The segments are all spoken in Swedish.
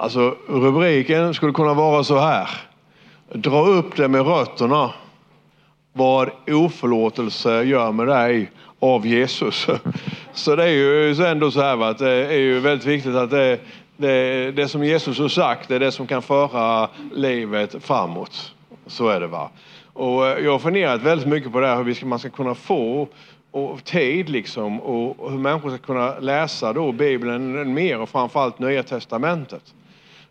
Alltså rubriken skulle kunna vara så här. Dra upp det med rötterna. Vad oförlåtelse gör med dig av Jesus. Så det är ju ändå så här att det är ju väldigt viktigt att det, det, det som Jesus har sagt det är det som kan föra livet framåt. Så är det va. Och eh, jag har funderat väldigt mycket på det här hur vi ska, man ska kunna få och tid liksom och hur människor ska kunna läsa då Bibeln mer och framförallt Nya Testamentet.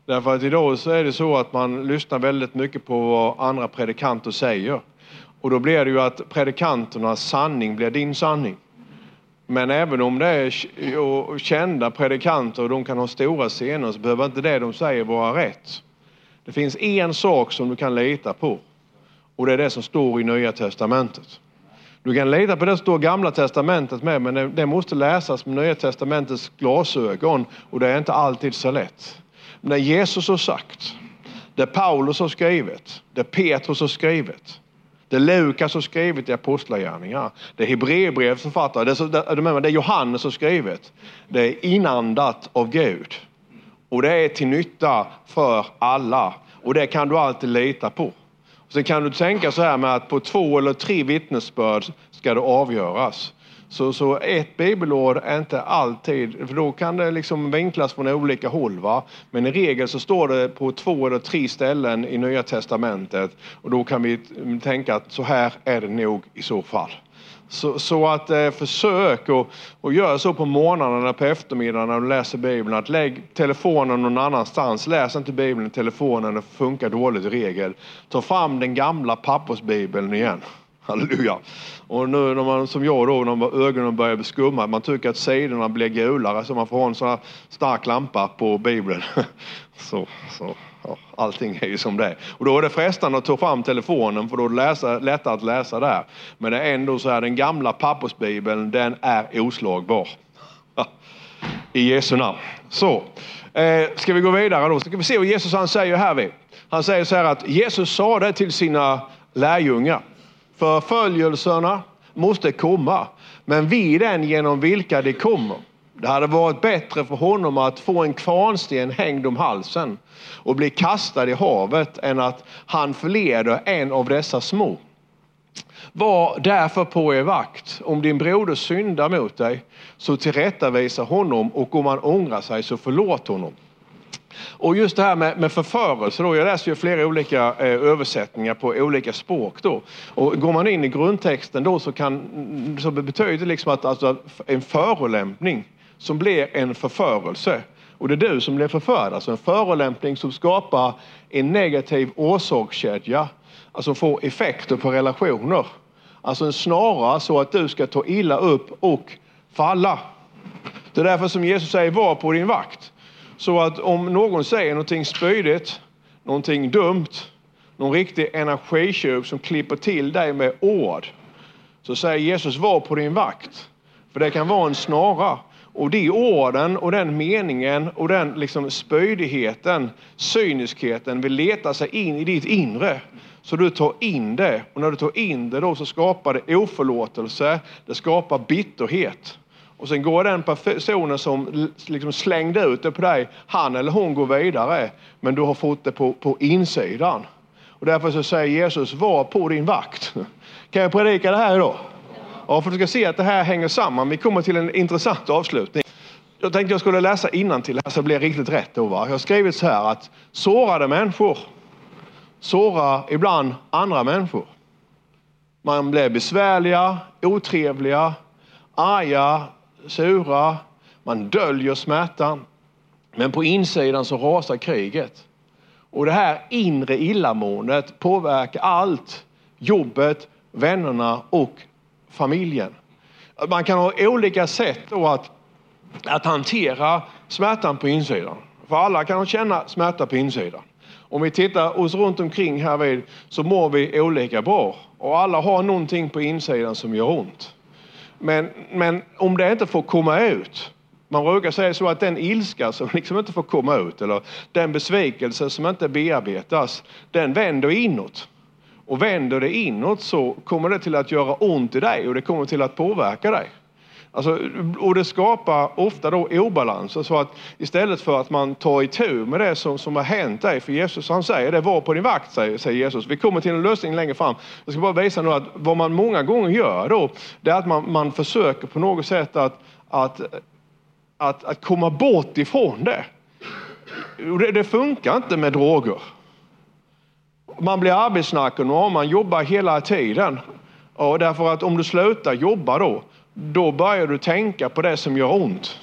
Därför att idag så är det så att man lyssnar väldigt mycket på vad andra predikanter säger. Och då blir det ju att predikanternas sanning blir din sanning. Men även om det är kända predikanter och de kan ha stora scener så behöver inte det de säger vara rätt. Det finns en sak som du kan lita på och det är det som står i Nya Testamentet. Du kan lita på det som står i Gamla Testamentet med men det måste läsas med Nya Testamentets glasögon och det är inte alltid så lätt. Men det Jesus har sagt, det Paulus har skrivit, det Petrus har skrivit, det Lukas har skrivit i Apostlagärningarna, det Hebreerbrevets författare, det, det Johannes har skrivit, det är inandat av Gud. Och det är till nytta för alla och det kan du alltid lita på. Sen kan du tänka så här med att på två eller tre vittnesbörd ska det avgöras. Så, så ett bibelord är inte alltid, för då kan det liksom vinklas från olika håll. Va? Men i regel så står det på två eller tre ställen i Nya Testamentet och då kan vi tänka att så här är det nog i så fall. Så, så att eh, försök och, och gör så på morgnarna på eftermiddagen när du läser Bibeln att lägg telefonen någon annanstans. Läs inte Bibeln i telefonen, det funkar dåligt i regel. Ta fram den gamla pappersbibeln igen. Halleluja. Och nu när man som jag då, när ögonen börjar skumma, man tycker att sidorna blir gulare så man får ha en sån här stark lampa på Bibeln. Så, så, ja, allting är ju som det är. Och då är det frestande att ta fram telefonen för då är det lättare att läsa där. Men det är ändå så här, den gamla pappersbibeln den är oslagbar. I Jesu namn. Så, eh, ska vi gå vidare då? Ska vi se vad Jesus han säger här. Vid. Han säger så här att Jesus sa det till sina lärjungar. Förföljelserna måste komma, men vi den genom vilka de kommer. Det hade varit bättre för honom att få en kvarnsten hängd om halsen och bli kastad i havet än att han förleder en av dessa små. Var därför på er vakt. Om din broder syndar mot dig, så tillrättavisa honom och om han ångrar sig, så förlåt honom. Och just det här med, med förförelse då, jag läser ju flera olika eh, översättningar på olika språk då. Och går man in i grundtexten då så, kan, så betyder det liksom att alltså, en förolämpning som blir en förförelse. Och det är du som blir förförd, alltså en förolämpning som skapar en negativ orsakskedja, alltså får effekter på relationer. Alltså en snara så att du ska ta illa upp och falla. Det är därför som Jesus säger var på din vakt. Så att om någon säger någonting spydigt, någonting dumt, någon riktig energitjuv som klipper till dig med ord. Så säger Jesus var på din vakt. För det kan vara en snara. Och de orden och den meningen och den liksom spydigheten, cyniskheten vill leta sig in i ditt inre. Så du tar in det och när du tar in det då så skapar det oförlåtelse, det skapar bitterhet. Och sen går den personen som liksom slängde ut det på dig, han eller hon går vidare. Men du har fått det på, på insidan. Och därför så säger Jesus, var på din vakt. Kan jag predika det här idag? Ja, för du ska se att det här hänger samman. Vi kommer till en intressant avslutning. Jag tänkte jag skulle läsa till här så det blir riktigt rätt. Då, va? Jag har skrivit så här att sårade människor sårar ibland andra människor. Man blir besvärliga, otrevliga, arga, sura, man döljer smärtan. Men på insidan så rasar kriget. Och det här inre illamåendet påverkar allt. Jobbet, vännerna och familjen. Man kan ha olika sätt att, att hantera smärtan på insidan. För alla kan känna smärta på insidan. Om vi tittar oss runt omkring här vid så mår vi olika bra. Och alla har någonting på insidan som gör ont. Men, men om det inte får komma ut. Man brukar säga så att den ilska som liksom inte får komma ut eller den besvikelse som inte bearbetas, den vänder inåt. Och vänder det inåt så kommer det till att göra ont i dig och det kommer till att påverka dig. Alltså, och det skapar ofta då obalanser så alltså att istället för att man tar itu med det som, som har hänt dig, för Jesus han säger det, var på din vakt säger, säger Jesus. Vi kommer till en lösning längre fram. Jag ska bara visa nu att vad man många gånger gör då, det är att man, man försöker på något sätt att, att, att, att komma bort ifrån det. Det, det funkar inte med droger. Man blir arbetsnarkoman, man jobbar hela tiden. Och därför att om du slutar jobba då, då börjar du tänka på det som gör ont.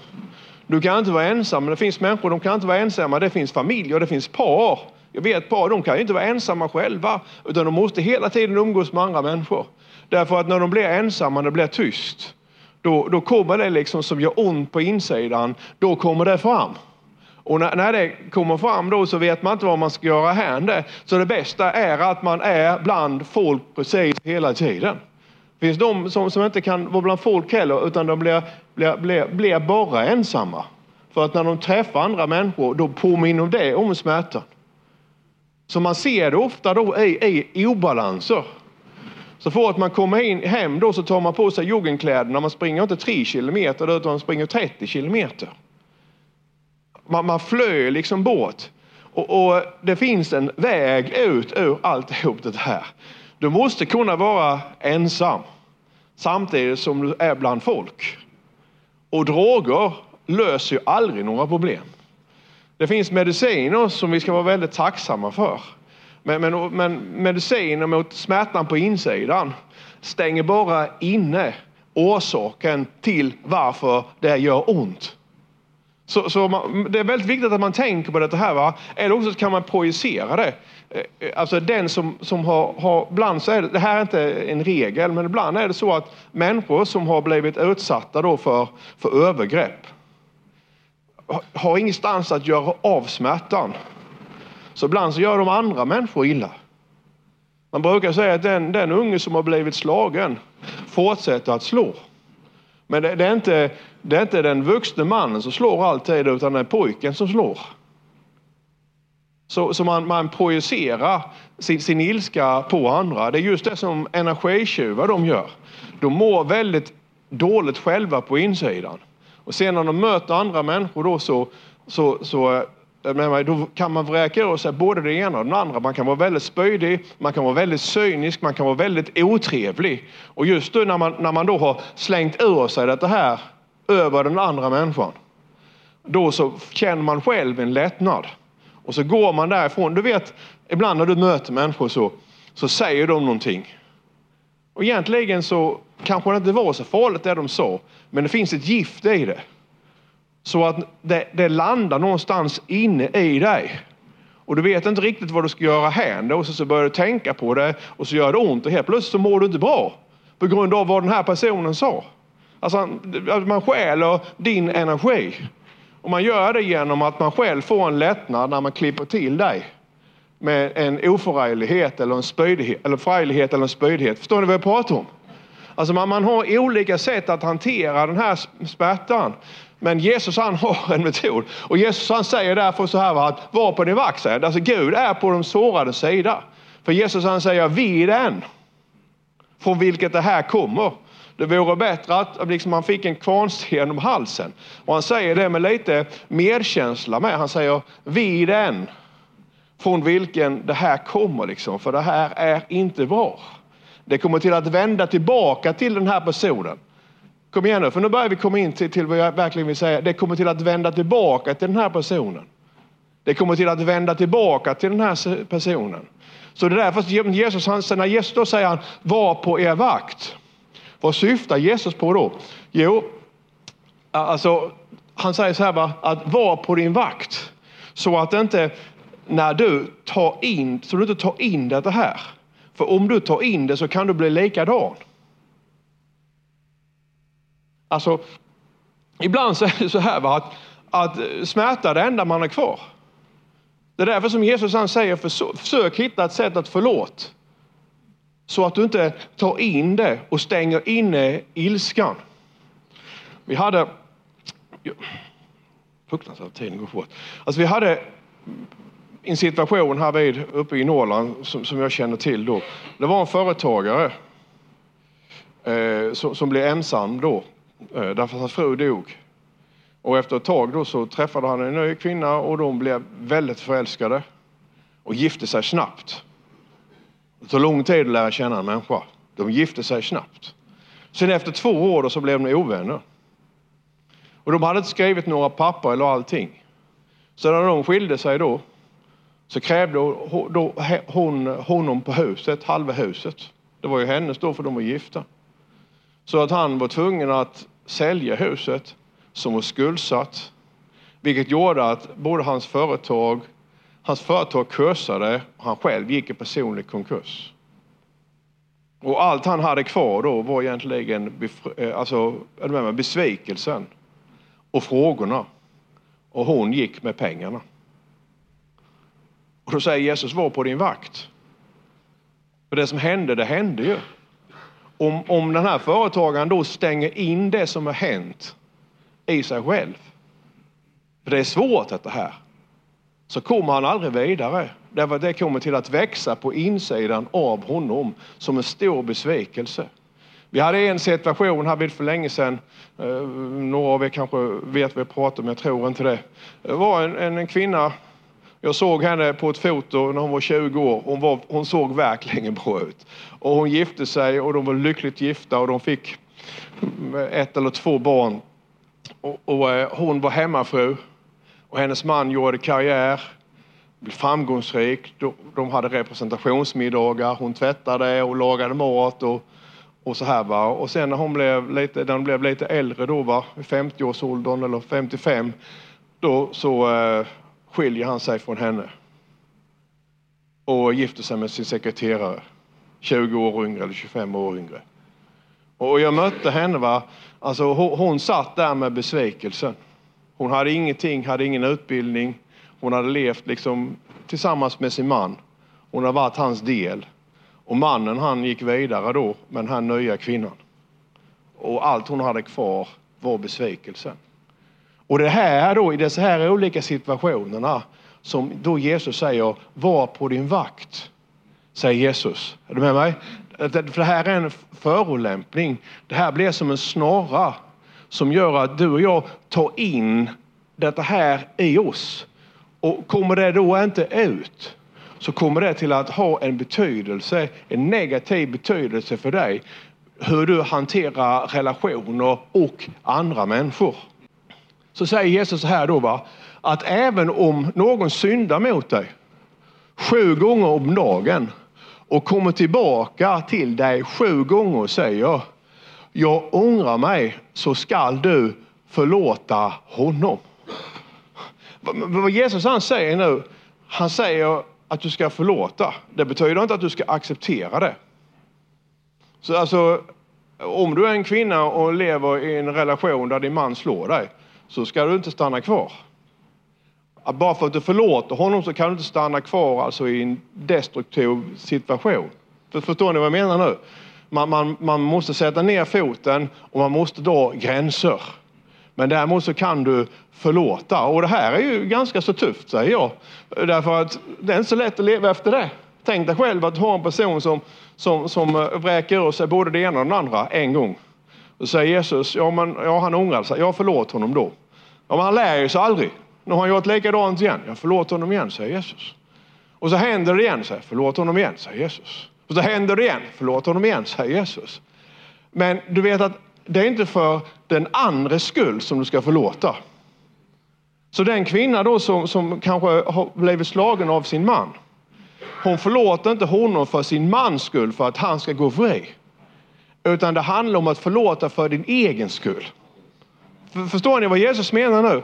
Du kan inte vara ensam, det finns människor de kan inte vara ensamma. Det finns familjer, det finns par. Jag vet par, de kan inte vara ensamma själva, utan de måste hela tiden umgås med andra människor. Därför att när de blir ensamma, när det blir tyst, då, då kommer det liksom som gör ont på insidan, då kommer det fram. Och när, när, det kommer fram då så vet man inte vad man ska göra här. Så det bästa är att man är bland folk precis hela tiden. Det finns de som, som inte kan vara bland folk heller utan de blir, blir, blir, blir bara ensamma. För att när de träffar andra människor då påminner det om smärtan. Så man ser det ofta då i, i obalanser. Så fort man kommer in, hem då så tar man på sig joggingkläderna. Man springer inte 3 kilometer utan man springer 30 kilometer. Man, man flög liksom bort. Och, och, det finns en väg ut ur alltihop det här. Du måste kunna vara ensam samtidigt som du är bland folk. Och droger löser ju aldrig några problem. Det finns mediciner som vi ska vara väldigt tacksamma för. Men, men, men mediciner mot smärtan på insidan stänger bara inne orsaken till varför det gör ont. Så, så man, det är väldigt viktigt att man tänker på det här. Va? Eller också kan man projicera det. Eh, alltså den som, som har, har ibland så är det, det här är inte en regel, men ibland är det så att människor som har blivit utsatta då för, för övergrepp har ingenstans att göra av smärtan. Så ibland så gör de andra människor illa. Man brukar säga att den, den unge som har blivit slagen fortsätter att slå. Men det, det, är inte, det är inte den vuxne mannen som slår alltid utan det är pojken som slår. Så, så man, man projicerar sin, sin ilska på andra. Det är just det som energitjuvar de gör. De mår väldigt dåligt själva på insidan. Och sen när de möter andra människor då så, så, så Eh, då kan man vräka ur sig både det ena och det andra. Man kan vara väldigt spydig, man kan vara väldigt cynisk, man kan vara väldigt otrevlig. Och just då när man, när man då har slängt ur sig det här över den andra människan, då så känner man själv en lättnad. Och så går man därifrån. Du vet, ibland när du möter människor så, så säger de någonting. Och egentligen så kanske det inte var så farligt det de sa, men det finns ett gift i det. Så att det, det landar någonstans inne i dig. Och du vet inte riktigt vad du ska göra här. Och så, så börjar du tänka på det och så gör det ont och helt plötsligt så mår du inte bra. På grund av vad den här personen sa. Alltså man stjäler din energi. Och man gör det genom att man själv får en lättnad när man klipper till dig med en oförarglighet eller en spydighet, eller frejlighet eller en spydighet. Förstår ni vad jag pratar om? Alltså man, man har olika sätt att hantera den här smärtan. Men Jesus han har en metod. Och Jesus han säger därför så här att var på din vakt. Alltså Gud är på de sårade sida. För Jesus han säger vid den från vilket det här kommer. Det vore bättre att liksom, han fick en kvarnsten om halsen. Och han säger det med lite medkänsla med. Han säger vid den från vilken det här kommer. Liksom, för det här är inte bra. Det kommer till att vända tillbaka till den här personen. Kom igen nu, för nu börjar vi komma in till, till vad jag verkligen vill säga. Det kommer till att vända tillbaka till den här personen. Det kommer till att vända tillbaka till den här personen. Så det är därför Jesus, han, när Jesus då säger han, var på er vakt. Vad syftar Jesus på då? Jo, alltså, han säger så här, va? att var på din vakt. Så att inte när du tar in, så du inte tar in det här. För om du tar in det så kan du bli likadan. Alltså, ibland så är det så här va, att, att smärta är det enda man har kvar. Det är därför som Jesus han säger försök hitta ett sätt att förlåta. Så att du inte tar in det och stänger inne ilskan. Vi hade... Fruktansvärt, tiden går fort. Alltså vi hade en situation här vid, uppe i Norrland som, som jag känner till då. Det var en företagare eh, som, som blev ensam då Eh, därför att hans fru dog. Och efter ett tag då så träffade han en ny kvinna och de blev väldigt förälskade och gifte sig snabbt. Det tar lång tid att lära känna en människa. De gifte sig snabbt. Sen efter två år då så blev de ovänner. Och de hade inte skrivit några papper eller allting. Så när de skilde sig då så krävde hon honom på huset, halva huset. Det var ju hennes då för de var gifta. Så att han var tvungen att sälja huset som var skuldsatt. Vilket gjorde att både hans företag, hans företag kursade och han själv gick i personlig konkurs. Och allt han hade kvar då var egentligen eh, alltså, med besvikelsen och frågorna. Och hon gick med pengarna. Och då säger Jesus, var på din vakt. För det som hände, det hände ju. Om, om den här företagaren då stänger in det som har hänt i sig själv. För det är svårt detta här. Så kommer han aldrig vidare. Därför att det kommer till att växa på insidan av honom som en stor besvikelse. Vi hade en situation här för länge sedan. Eh, några av er kanske vet vad jag pratar om, jag tror inte det. Det var en, en, en kvinna jag såg henne på ett foto när hon var 20 år. Hon, var, hon såg verkligen bra ut. Och hon gifte sig och de var lyckligt gifta och de fick ett eller två barn. Och, och eh, hon var hemmafru och hennes man gjorde karriär, blev framgångsrik. De hade representationsmiddagar, hon tvättade och lagade mat och, och så här va. Och sen när hon blev lite, när hon blev lite äldre då va, 50-årsåldern eller 55, då så eh, skiljer han sig från henne och gifter sig med sin sekreterare. 20 år yngre eller 25 år yngre. Och jag mötte henne. Va? Alltså, hon, hon satt där med besvikelsen. Hon hade ingenting, hade ingen utbildning. Hon hade levt liksom tillsammans med sin man. Hon hade varit hans del. Och mannen han gick vidare då med den här nya kvinnan. Och allt hon hade kvar var besvikelsen. Och det här då, i dessa här olika situationerna som då Jesus säger, var på din vakt. Säger Jesus. Är du med mig? För det här är en förolämpning. Det här blir som en snara som gör att du och jag tar in detta här i oss. Och kommer det då inte ut så kommer det till att ha en betydelse, en negativ betydelse för dig. Hur du hanterar relationer och andra människor så säger Jesus så här då va, att även om någon syndar mot dig sju gånger om dagen och kommer tillbaka till dig sju gånger och säger jag ångrar mig så skall du förlåta honom. Vad Jesus han säger nu, han säger att du ska förlåta. Det betyder inte att du ska acceptera det. Så alltså, om du är en kvinna och lever i en relation där din man slår dig, så ska du inte stanna kvar. Bara för att du förlåter honom så kan du inte stanna kvar alltså i en destruktiv situation. För, förstår ni vad jag menar nu? Man, man, man måste sätta ner foten och man måste dra gränser. Men däremot så kan du förlåta. Och det här är ju ganska så tufft säger jag. Därför att det är inte så lätt att leva efter det. Tänk dig själv att ha en person som, som, som eh, vräker ur sig både det ena och det andra en gång. Då säger Jesus, ja, men, ja han ångrar sig, jag förlåt honom då. Ja, men han lär ju sig aldrig. Nu har han gjort likadant igen. Jag förlåt honom igen, säger Jesus. Och så händer det igen, säger förlåt honom igen, säger Jesus. Och så händer det igen, förlåt honom igen, säger Jesus. Men du vet att det är inte för den andres skull som du ska förlåta. Så den kvinna då som, som kanske har blivit slagen av sin man, hon förlåter inte honom för sin mans skull, för att han ska gå fri. Utan det handlar om att förlåta för din egen skull. Förstår ni vad Jesus menar nu?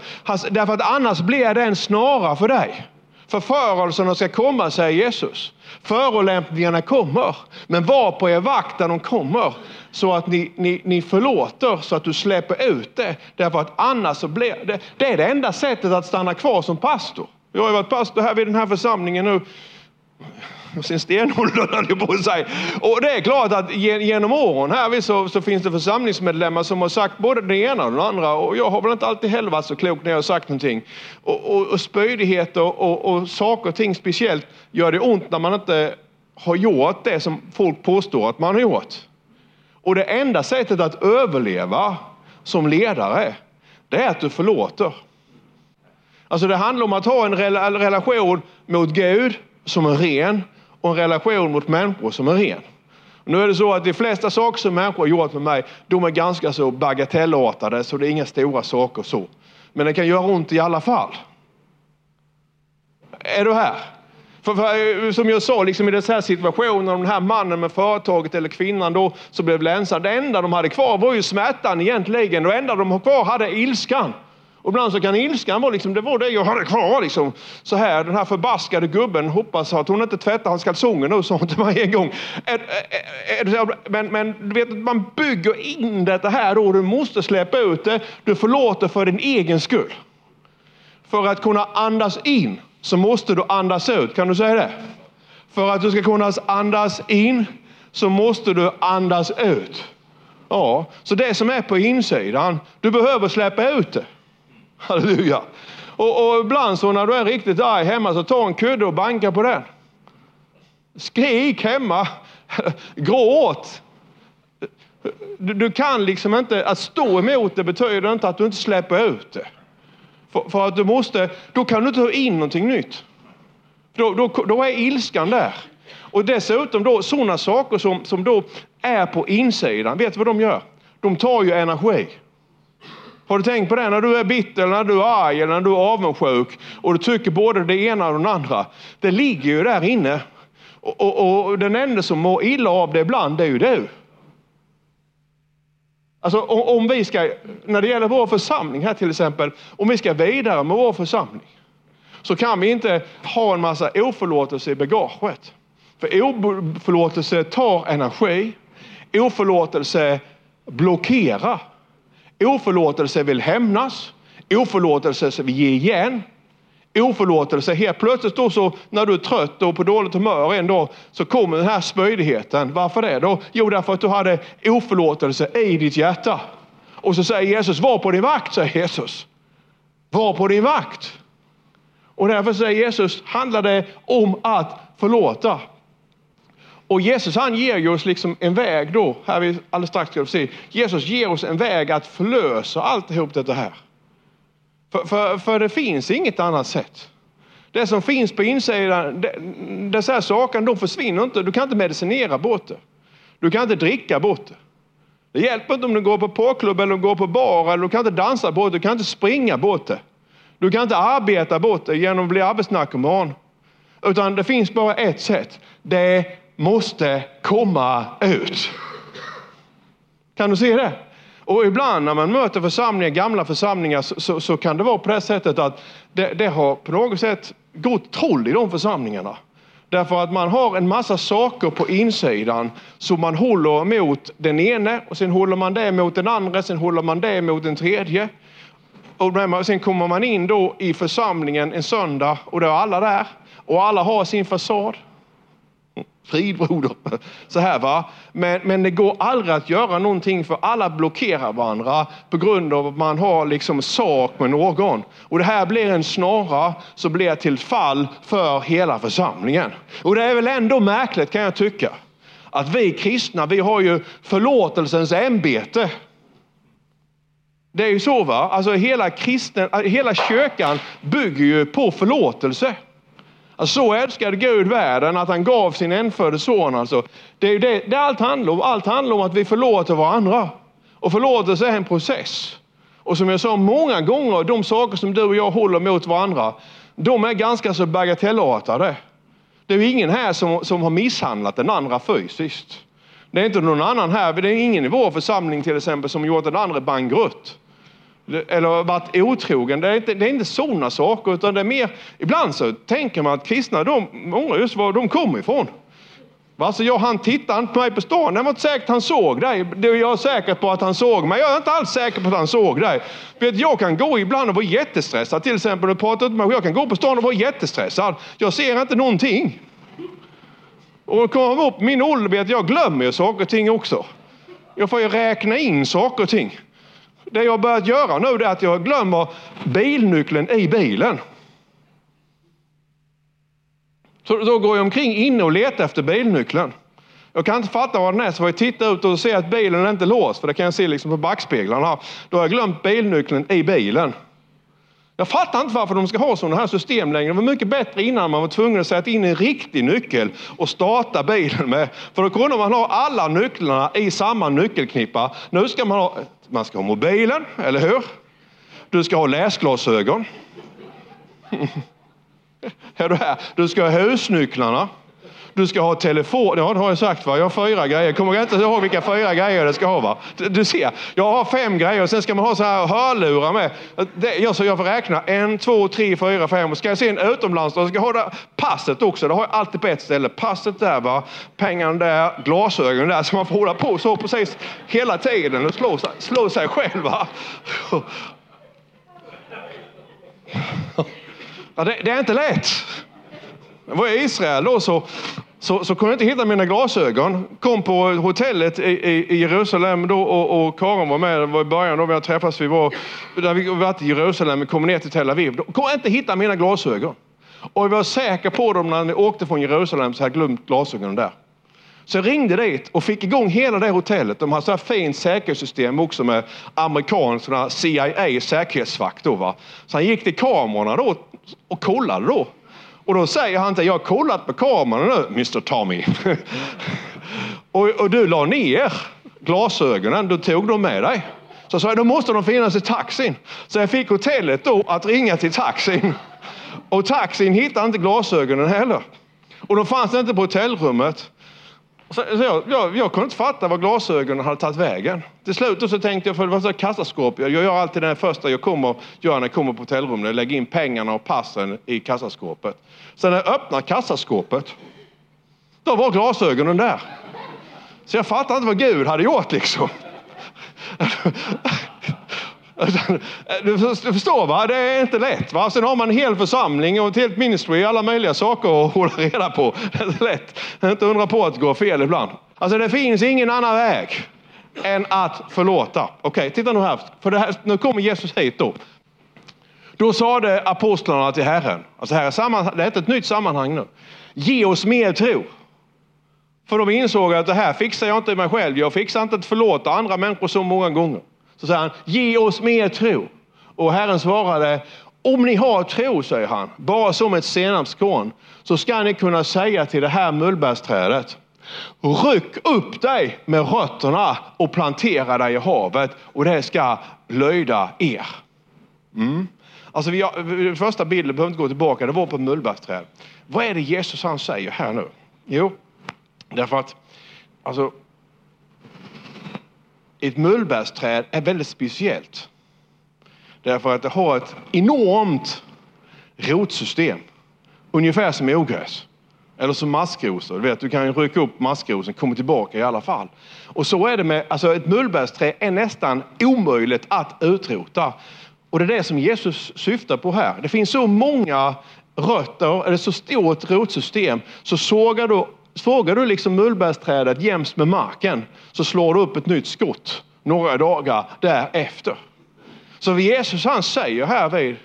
Därför att annars blir det en snara för dig. Förförelserna ska komma, säger Jesus. Förolämpningarna kommer. Men var på er vakt när de kommer. Så att ni, ni, ni förlåter, så att du släpper ut det. Därför att annars så blir det, det är det enda sättet att stanna kvar som pastor. Jag har varit pastor här vid den här församlingen nu sin stenålder höll jag på att säga. Och det är klart att genom åren här så, så, finns det församlingsmedlemmar som har sagt både det ena och det andra. Och jag har väl inte alltid heller varit så klok när jag har sagt någonting. Och, och, och spydigheter och, och saker och ting speciellt gör det ont när man inte har gjort det som folk påstår att man har gjort. Och det enda sättet att överleva som ledare, det är att du förlåter. Alltså det handlar om att ha en relation mot Gud som är ren och en relation mot människor som är ren. Nu är det så att de flesta saker som människor har gjort med mig, de är ganska så bagatellartade, så det är inga stora saker så. Men det kan göra ont i alla fall. Är du här? För, för, eh, som jag sa, liksom i den här situationen, den här mannen med företaget eller kvinnan då som blev länsad. Det enda de hade kvar var ju smärtan egentligen. Det enda de kvar hade ilskan. Och ibland så kan ilskan vara liksom, det var det jag hade kvar liksom. Så här, den här förbaskade gubben hoppas att hon inte tvättar hans kalsonger nu, sa hon till mig en gång. Men, men du vet, man bygger in detta här då, du måste släppa ut det. Du förlåter för din egen skull. För att kunna andas in så måste du andas ut. Kan du säga det? För att du ska kunna andas in så måste du andas ut. Ja, så det som är på insidan, du behöver släppa ut det. Halleluja. Och, och ibland så när du är riktigt arg hemma så ta en kudde och banka på den. Skrik hemma, gråt. Du, du, kan liksom inte, att stå emot det betyder inte att du inte släpper ut det. För, för att du måste, då kan du inte ta in någonting nytt. Då, då, då är ilskan där. Och dessutom då sådana saker som, som då är på insidan, vet du vad de gör? De tar ju energi. Har du tänkt på det? När du är bitter, när du är arg eller när du är avundsjuk och du tycker både det ena och det andra. Det ligger ju där inne. Och, och, och den enda som mår illa av det ibland, det är ju du. Alltså om, om, vi ska, när det gäller vår församling här till exempel, om vi ska vidare med vår församling så kan vi inte ha en massa oförlåtelse i bagaget. För oförlåtelse tar energi. Oförlåtelse blockerar. Oförlåtelse vill hämnas. Oförlåtelse vill ge igen. Oförlåtelse, helt plötsligt då så när du är trött och på dåligt humör en dag så kommer den här spöjdigheten. Varför det då? Jo, därför att du hade oförlåtelse i ditt hjärta. Och så säger Jesus, var på din vakt, säger Jesus. Var på din vakt. Och därför säger Jesus, handlar det om att förlåta. Och Jesus han ger ju oss liksom en väg då, här vi alldeles strax ska se. Jesus ger oss en väg att förlösa alltihop detta här. För, för, för det finns inget annat sätt. Det som finns på insidan, dessa saker, de försvinner inte. Du kan inte medicinera bort det. Du kan inte dricka bort det. Det hjälper inte om du går på porrklubb eller går på bar, eller du kan inte dansa bort det, du kan inte springa bort det. Du kan inte arbeta bort det genom att bli arbetsnarkoman. Utan det finns bara ett sätt. Det måste komma ut. Kan du se det? Och ibland när man möter församlingar, gamla församlingar, så, så, så kan det vara på det sättet att det, det, har på något sätt gått troll i de församlingarna. Därför att man har en massa saker på insidan som man håller mot den ene och sen håller man det mot den andra, sen håller man det mot den tredje. Och sen kommer man in då i församlingen en söndag och då är alla där och alla har sin fasad. Frid broder. Så här va. Men, men det går aldrig att göra någonting för alla blockerar varandra på grund av att man har liksom sak med någon. Och det här blir en snara som blir till fall för hela församlingen. Och det är väl ändå märkligt kan jag tycka. Att vi kristna, vi har ju förlåtelsens ämbete. Det är ju så va, alltså hela, kristen, hela kyrkan bygger ju på förlåtelse. Alltså, så älskade Gud världen att han gav sin enfödde son. Alltså. Det är det, det allt handlar om. Allt handlar om att vi förlåter varandra. Och förlåtelse är en process. Och som jag sa många gånger, de saker som du och jag håller mot varandra, de är ganska så bagatellartade. Det är ingen här som, som har misshandlat den andra fysiskt. Det är inte någon annan här, det är ingen i vår församling till exempel som gjort den andra bankrutt eller varit otrogen. Det är inte, det är inte sådana saker, utan det är mer, ibland så tänker man att kristna, de undrar just var de kommer ifrån. Alltså jag, han tittade inte på mig på stan, det var inte säkert han såg dig. Jag är säker på att han såg mig, jag är inte alls säker på att han såg dig. Vet, jag kan gå ibland och vara jättestressad, till exempel, du pratar inte med jag kan gå på stan och vara jättestressad. Jag ser inte någonting. Och kommer upp min ålder, vet jag glömmer saker och ting också. Jag får ju räkna in saker och ting det jag har börjat göra nu är att jag glömmer bilnyckeln i bilen. Så då går jag omkring inne och letar efter bilnyckeln. Jag kan inte fatta vad den är, så får jag titta ut och se att bilen är inte låst, för det kan jag se liksom på backspeglarna. Då har jag glömt bilnyckeln i bilen. Jag fattar inte varför de ska ha sådana här system längre. Det var mycket bättre innan man var tvungen att sätta in en riktig nyckel och starta bilen med. För då kunde man ha alla nycklarna i samma nyckelknippa. Nu ska man ha, man ska ha mobilen, eller hur? Du ska ha läsglasögon. Är du här? Du ska ha husnycklarna. Du ska ha telefon. Ja, det har jag sagt. Va? Jag har fyra grejer. Kommer jag inte ihåg vilka fyra grejer det ska ha. Va? Du ser, jag har fem grejer. Sen ska man ha så här hörlurar med. Det, jag, så jag får räkna. En, två, tre, fyra, fem. Ska jag se en utomlands, då ska jag ha det, passet också. Det har jag alltid på ett ställe. Passet där, va? pengarna där, glasögonen där. Så man får hålla på så precis hela tiden och slå, slå sig själv. Va? Ja, det, det, är inte lätt. Jag var i Israel då så, så, så kunde jag inte hitta mina glasögon. Kom på hotellet i, i, i Jerusalem då och, och Karin var med. Det var i början då vi hade träffats. Vi var, där vi varit i Jerusalem och kom ner till Tel Aviv. Då kunde jag inte hitta mina glasögon. Och jag var säker på dem när vi åkte från Jerusalem så hade jag glömt glasögonen där. Så jag ringde dit och fick igång hela det hotellet. De har så här fint säkerhetssystem också med amerikansk CIA säkerhetsvakt. Då, va? Så han gick till kamerorna då och kollade då. Och då säger han till jag har kollat på kameran nu, Mr Tommy. och, och, du la ner glasögonen, du tog dem med dig. Så sa jag, då måste de finnas i taxin. Så jag fick hotellet då att ringa till taxin. Och taxin hittade inte glasögonen heller. Och de fanns inte på hotellrummet. Så, så jag, jag, jag, kunde inte fatta var glasögonen hade tagit vägen. Till slut så tänkte jag, för det var så kassaskåp, jag gör alltid det första jag kommer, gör när jag kommer på hotellrummet, jag lägger in pengarna och passen i kassaskåpet. Sen när jag öppnar kassaskåpet, då var glasögonen där. Så jag fattade inte vad Gud hade gjort liksom. Alltså, du förstår va, det är inte lätt. Va? Sen har man en hel församling och ett helt ministry, alla möjliga saker att hålla reda på. Det är inte lätt. Inte undra på att det går fel ibland. Alltså det finns ingen annan väg än att förlåta. Okej, okay, titta nu här. För det här, nu kommer Jesus hit då. Då sade apostlarna till Herren, alltså här är samman, det är ett nytt sammanhang nu. Ge oss mer tro. För de insåg att det här fixar jag inte mig själv. Jag fixar inte att förlåta andra människor så många gånger. Så säger han, ge oss mer tro. Och Herren svarade, om ni har tro, säger han, bara som ett senapskorn, så ska ni kunna säga till det här mullbärsträdet, ryck upp dig med rötterna och plantera dig i havet och det ska löjda er. Mm. Alltså vi har, första bilden, behöver inte gå tillbaka, det var på ett mullbärsträd. Vad är det Jesus han säger här nu? Jo, därför att alltså, ett mullbärsträd är väldigt speciellt. Därför att det har ett enormt rotsystem. Ungefär som ogräs. Eller som maskrosor. Du, vet, du kan ju rycka upp maskrosen, kommer tillbaka i alla fall. Och så är det med, alltså ett mullbärsträd är nästan omöjligt att utrota. Och det är det som Jesus syftar på här. Det finns så många rötter, eller så stort rotsystem, så sågar du Sågar du liksom mullbärsträdet jäms med marken så slår du upp ett nytt skott några dagar därefter. Så Jesus han säger här vid,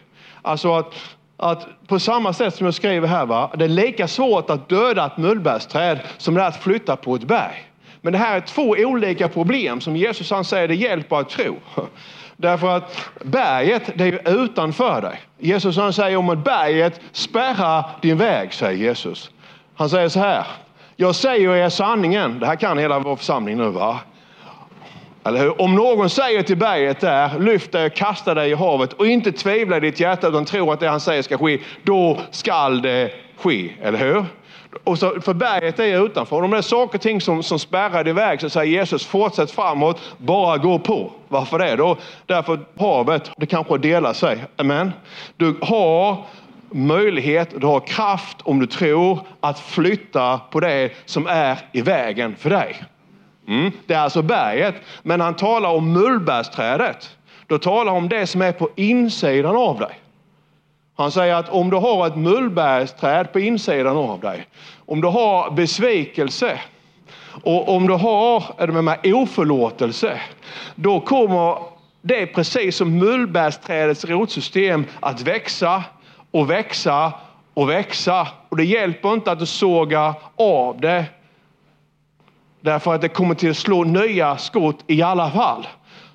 alltså att, att på samma sätt som jag skriver här, va, det är lika svårt att döda ett mullbärsträd som det är att flytta på ett berg. Men det här är två olika problem som Jesus han säger det hjälper att tro. Därför att berget, det är ju utanför dig. Jesus han säger om att berget spärrar din väg, säger Jesus. Han säger så här, jag säger er sanningen. Det här kan hela vår församling nu va? Eller hur? Om någon säger till berget där, lyft dig och kasta dig i havet och inte tvivlar i ditt hjärta utan tror att det han säger ska ske, då skall det ske. Eller hur? Och så, för berget är utanför. Om det är saker och ting som, som spärrar dig iväg så säger Jesus fortsätt framåt, bara gå på. Varför det då? Därför att havet, det kanske delar sig. Amen. Du har möjlighet, du har kraft om du tror att flytta på det som är i vägen för dig. Mm. Det är alltså berget, men han talar om mullbärsträdet. Då talar han om det som är på insidan av dig. Han säger att om du har ett mullbärsträd på insidan av dig, om du har besvikelse och om du har är det med oförlåtelse, då kommer det precis som mullbärsträdets rotsystem att växa och växa och växa. Och det hjälper inte att du sågar av det Därför att det kommer till att slå nya skott i alla fall.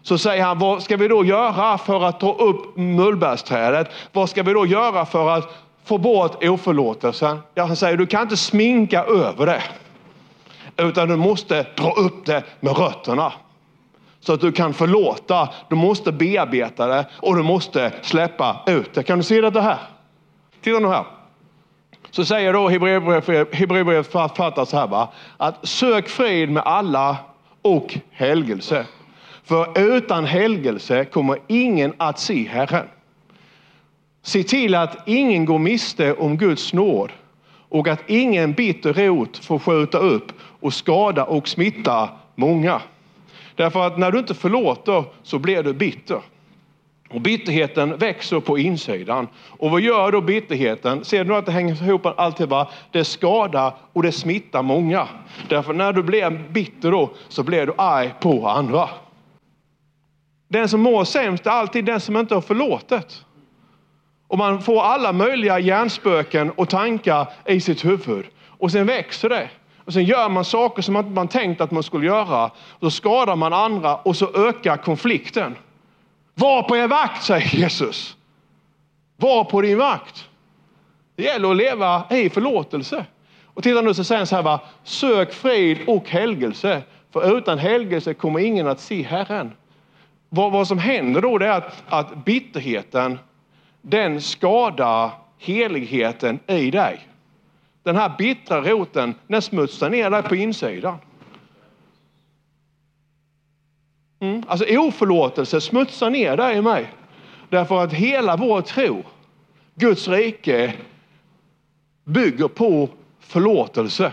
Så säger han, vad ska vi då göra för att ta upp mullbärsträdet? Vad ska vi då göra för att få bort oförlåtelsen? Ja, han säger, du kan inte sminka över det. Utan du måste dra upp det med rötterna. Så att du kan förlåta, du måste bearbeta det och du måste släppa ut det. Kan du se det här? Titta nu här. Så säger då Hebreerbrevet författare så här va, att sök frid med alla och helgelse. För utan helgelse kommer ingen att se Herren. Se till att ingen går miste om Guds nåd och att ingen bitter rot får skjuta upp och skada och smitta många. Därför att när du inte förlåter så blir du bitter. Och bitterheten växer på insidan. Och vad gör då bitterheten? Ser du att det hänger ihop alltid? Va? Det skadar och det smittar många. Därför när du blir bitter då så blir du arg på andra. Den som mår sämst är alltid den som inte har förlåtet. Och man får alla möjliga hjärnspöken och tankar i sitt huvud. Och sen växer det. Och sen gör man saker som man inte tänkt att man skulle göra. Då skadar man andra och så ökar konflikten. Var på er vakt, säger Jesus. Var på din vakt. Det gäller att leva i förlåtelse. Och titta nu så säger han så här, va? sök frid och helgelse. För utan helgelse kommer ingen att se Herren. Vad, vad som händer då är att, att bitterheten, den skadar heligheten i dig. Den här bittra roten, den smutsar ner dig på insidan. Mm. Alltså oförlåtelse smutsar ner dig i mig. Därför att hela vår tro, Guds rike, bygger på förlåtelse.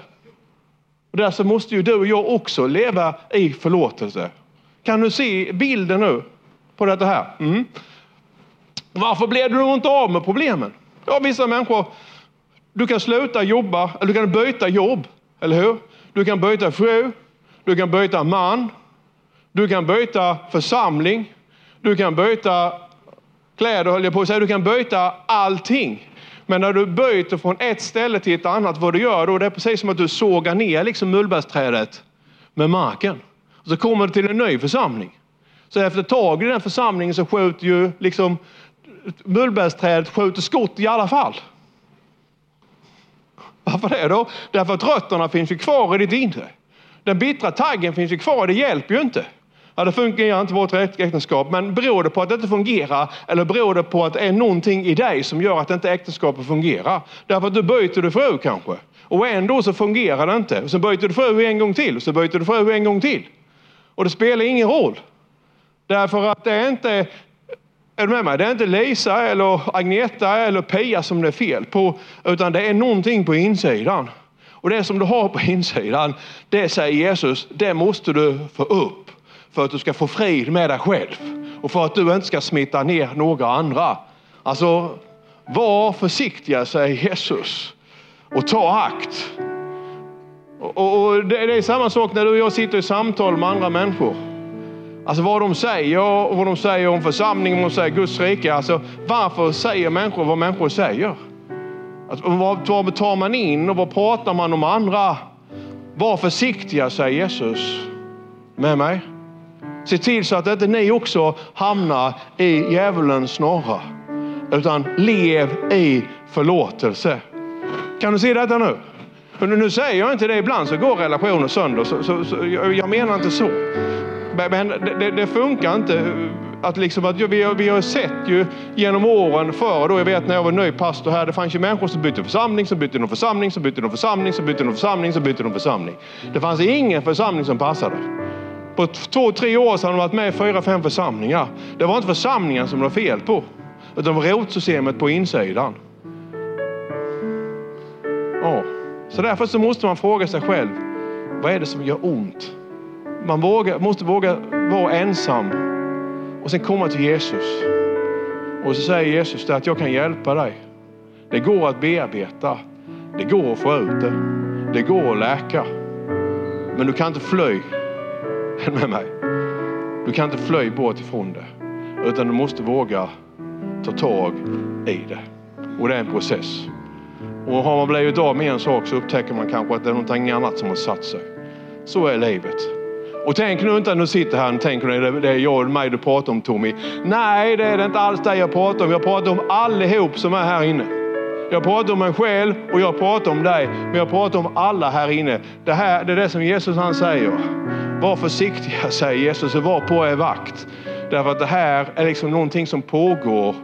Och därför måste ju du och jag också leva i förlåtelse. Kan du se bilden nu på detta här? Mm. Varför blev du inte av med problemen? Ja, vissa människor, du kan sluta jobba, eller du kan byta jobb, eller hur? Du kan byta fru, du kan byta man, du kan byta församling, du kan byta kläder höll jag på att säga, du kan byta allting. Men när du byter från ett ställe till ett annat, vad du gör då, det är precis som att du sågar ner liksom mullbärsträdet med marken. Och så kommer du till en ny församling. Så efter ett tag i den församlingen så skjuter ju liksom mullbärsträdet skjuter skott i alla fall. Varför det då? Därför att rötterna finns ju kvar i ditt inre. Den bittra taggen finns ju kvar, det hjälper ju inte. Ja, det fungerar inte vårt äktenskap, men beror det på att det inte fungerar eller beror det på att det är någonting i dig som gör att inte äktenskapet fungerar? Därför att du byter du fru kanske och ändå så fungerar det inte. Och så byter du fru en gång till och så byter du fru en gång till. Och det spelar ingen roll. Därför att det är inte är du med mig? Det är inte Lisa eller Agneta eller Pia som det är fel på, utan det är någonting på insidan. Och det som du har på insidan, det säger Jesus, det måste du få upp för att du ska få frid med dig själv och för att du inte ska smitta ner några andra. Alltså, var försiktiga, säger Jesus, och ta akt. Och, och, och det, det är samma sak när du och jag sitter i samtal med andra människor. Alltså vad de säger och vad de säger om församlingen, vad de säger Guds rike. Alltså varför säger människor vad människor säger? Alltså, vad tar man in och vad pratar man om andra? Var försiktiga, säger Jesus med mig. Se till så att inte ni också hamnar i djävulens snorra. Utan lev i förlåtelse. Kan du se detta nu? Nu säger jag inte det, ibland så går relationer sönder. Så, så, så jag menar inte så. Men det, det, funkar inte. Att liksom, att vi, har, vi har sett ju genom åren förr, då jag vet när jag var ny pastor här, det fanns ju människor som bytte församling, som bytte någon församling, som bytte någon församling, som bytte någon församling, som bytte någon församling. Det fanns ingen församling som passade. På två, tre år så hade de varit med i fyra, fem församlingar. Det var inte församlingen som det var fel på, utan det var rotsystemet på insidan. Ja. Så därför så måste man fråga sig själv, vad är det som gör ont? Man vågar, måste våga vara ensam och sen komma till Jesus. Och så säger Jesus att jag kan hjälpa dig. Det går att bearbeta. Det går att få ut det. Det går att läka. Men du kan inte fly är med mig. Du kan inte fly bort ifrån det. Utan du måste våga ta tag i det. Och det är en process. Och har man blivit av med en sak så upptäcker man kanske att det är någonting annat som har satt sig. Så är livet. Och tänk nu inte att du sitter här och tänker att det är jag och mig du pratar om Tommy. Nej, det är det inte alls det jag pratar om. Jag pratar om allihop som är här inne. Jag pratar om mig själv och jag pratar om dig. Men jag pratar om alla här inne. Det, här, det är det som Jesus han säger. Var försiktiga, säger Jesus, och var på er vakt. Därför att det här är liksom någonting som pågår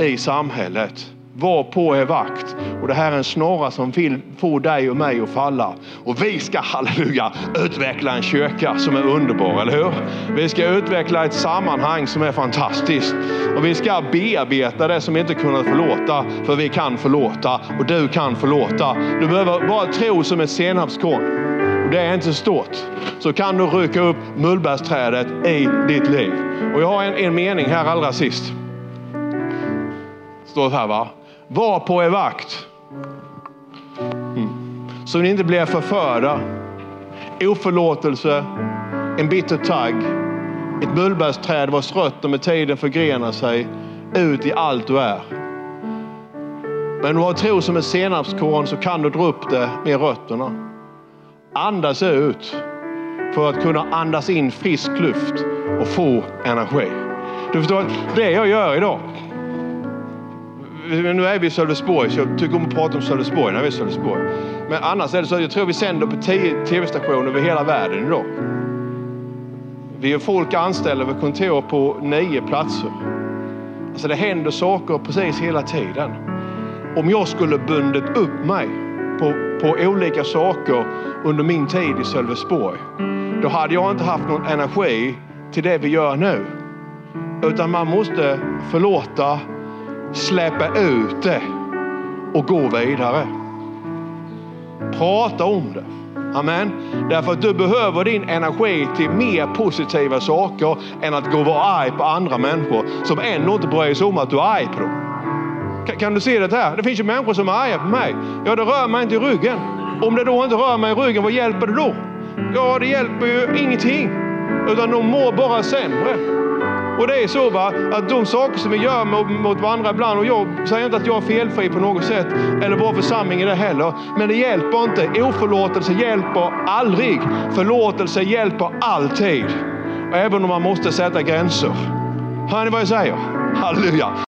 i samhället. Var på er vakt. Och det här är en snorra som vill få dig och mig att falla. Och vi ska, halleluja, utveckla en kyrka som är underbar, eller hur? Vi ska utveckla ett sammanhang som är fantastiskt. Och vi ska bearbeta det som inte kunnat förlåta, för vi kan förlåta och du kan förlåta. Du behöver bara tro som ett senapskorn. Det är inte stort. Så kan du rycka upp mullbärsträdet i ditt liv. Och jag har en, en mening här allra sist. Står det här va? Var på er vakt. Mm. Så ni inte blir förförda. Oförlåtelse, en bitter tagg, ett mullbärsträd vars rötter med tiden förgrenar sig ut i allt du är. Men om du har tro som en senapskorn så kan du dra upp det med rötterna. Andas ut för att kunna andas in frisk luft och få energi. Du förstår, det jag gör idag nu är vi i Sölvesborg, så jag tycker om att prata om Sölvesborg när vi är i Sölvesborg. Men annars är det så att jag tror vi sänder på tio tv-stationer över hela världen idag. Vi har folk anställda vid kontor på nio platser. Alltså det händer saker precis hela tiden. Om jag skulle bundit upp mig på olika saker under min tid i Sölvesborg, då hade jag inte haft någon energi till det vi gör nu. Utan man måste förlåta släppa ut det och gå vidare. Prata om det. Amen. Därför att du behöver din energi till mer positiva saker än att gå och vara arg på andra människor som ändå inte bryr sig om att du är arg på dem. Kan, kan du se det här? Det finns ju människor som är arga på mig. Ja, det rör mig inte i ryggen. Om det då inte rör mig i ryggen, vad hjälper det då? Ja, det hjälper ju ingenting. Utan de mår bara sämre. Och det är så va, att de saker som vi gör mot, mot varandra ibland, och jag säger inte att jag är felfri på något sätt, eller vår församling är det heller. Men det hjälper inte. Oförlåtelse hjälper aldrig. Förlåtelse hjälper alltid. Även om man måste sätta gränser. Hör ni vad jag säger? Halleluja!